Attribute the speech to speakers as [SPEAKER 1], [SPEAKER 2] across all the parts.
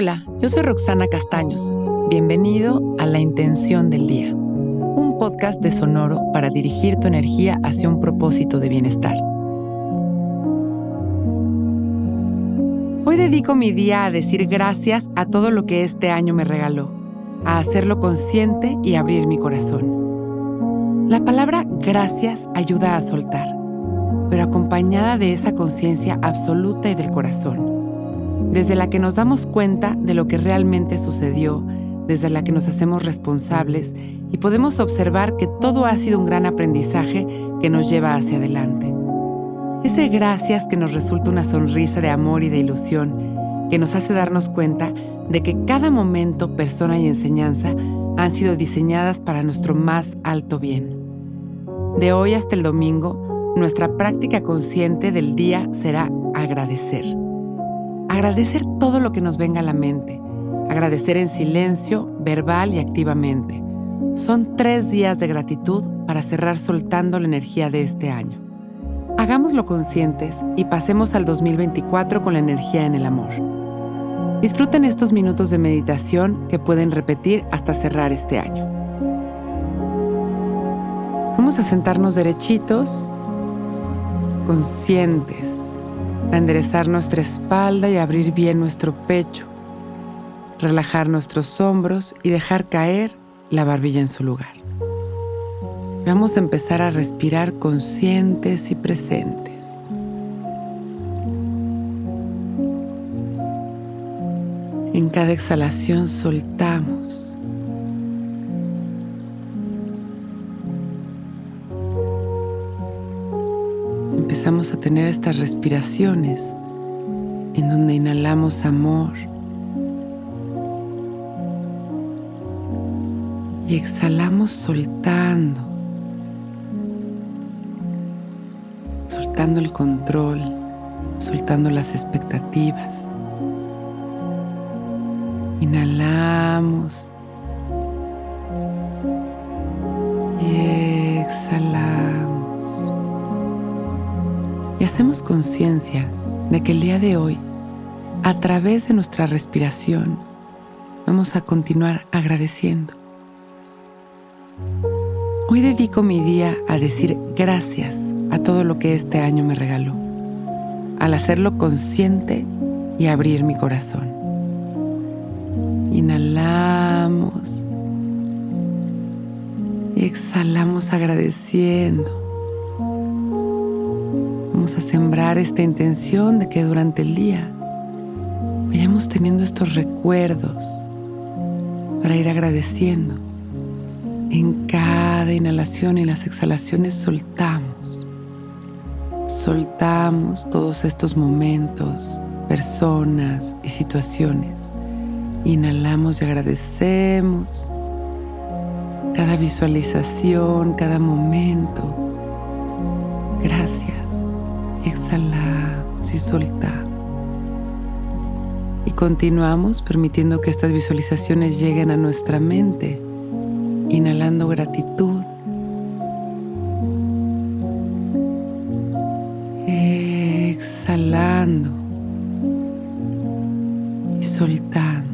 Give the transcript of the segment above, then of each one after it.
[SPEAKER 1] Hola, yo soy Roxana Castaños. Bienvenido a La Intención del Día, un podcast de Sonoro para dirigir tu energía hacia un propósito de bienestar. Hoy dedico mi día a decir gracias a todo lo que este año me regaló, a hacerlo consciente y abrir mi corazón. La palabra gracias ayuda a soltar, pero acompañada de esa conciencia absoluta y del corazón desde la que nos damos cuenta de lo que realmente sucedió, desde la que nos hacemos responsables y podemos observar que todo ha sido un gran aprendizaje que nos lleva hacia adelante. Ese gracias que nos resulta una sonrisa de amor y de ilusión, que nos hace darnos cuenta de que cada momento, persona y enseñanza han sido diseñadas para nuestro más alto bien. De hoy hasta el domingo, nuestra práctica consciente del día será agradecer. Agradecer todo lo que nos venga a la mente. Agradecer en silencio, verbal y activamente. Son tres días de gratitud para cerrar soltando la energía de este año. Hagámoslo conscientes y pasemos al 2024 con la energía en el amor. Disfruten estos minutos de meditación que pueden repetir hasta cerrar este año. Vamos a sentarnos derechitos, conscientes a enderezar nuestra espalda y abrir bien nuestro pecho, relajar nuestros hombros y dejar caer la barbilla en su lugar. Vamos a empezar a respirar conscientes y presentes. En cada exhalación soltamos empezamos a tener estas respiraciones en donde inhalamos amor y exhalamos soltando, soltando el control, soltando las expectativas. Inhalamos conciencia de que el día de hoy, a través de nuestra respiración, vamos a continuar agradeciendo. Hoy dedico mi día a decir gracias a todo lo que este año me regaló, al hacerlo consciente y abrir mi corazón. Inhalamos y exhalamos agradeciendo esta intención de que durante el día vayamos teniendo estos recuerdos para ir agradeciendo. En cada inhalación y las exhalaciones soltamos. Soltamos todos estos momentos, personas y situaciones. Inhalamos y agradecemos cada visualización, cada momento. Gracias exhalamos y soltamos. Y continuamos permitiendo que estas visualizaciones lleguen a nuestra mente, inhalando gratitud. Exhalando y soltando.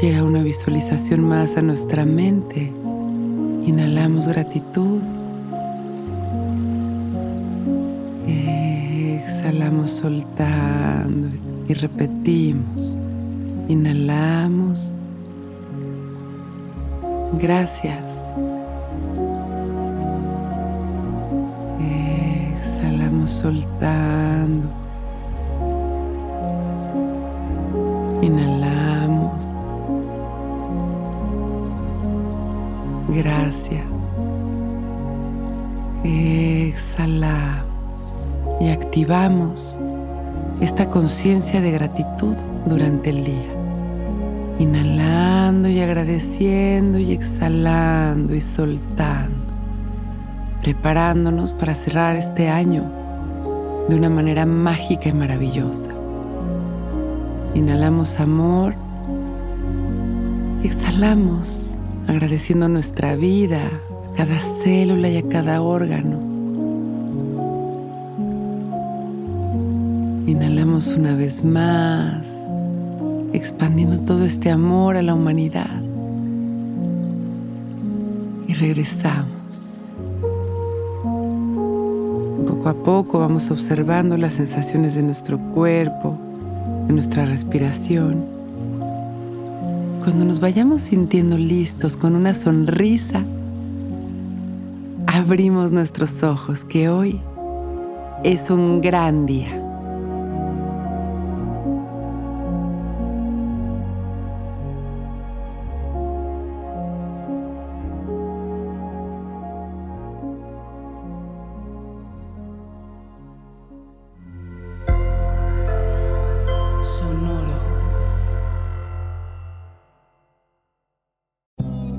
[SPEAKER 1] Llega una visualización más a nuestra mente. Inhalamos gratitud. Exhalamos soltando y repetimos. Inhalamos. Gracias. Exhalamos soltando. Inhalamos. Y activamos esta conciencia de gratitud durante el día. Inhalando y agradeciendo y exhalando y soltando. Preparándonos para cerrar este año de una manera mágica y maravillosa. Inhalamos amor y exhalamos agradeciendo nuestra vida, a cada célula y a cada órgano Inhalamos una vez más, expandiendo todo este amor a la humanidad. Y regresamos. Poco a poco vamos observando las sensaciones de nuestro cuerpo, de nuestra respiración. Cuando nos vayamos sintiendo listos con una sonrisa, abrimos nuestros ojos, que hoy es un gran día.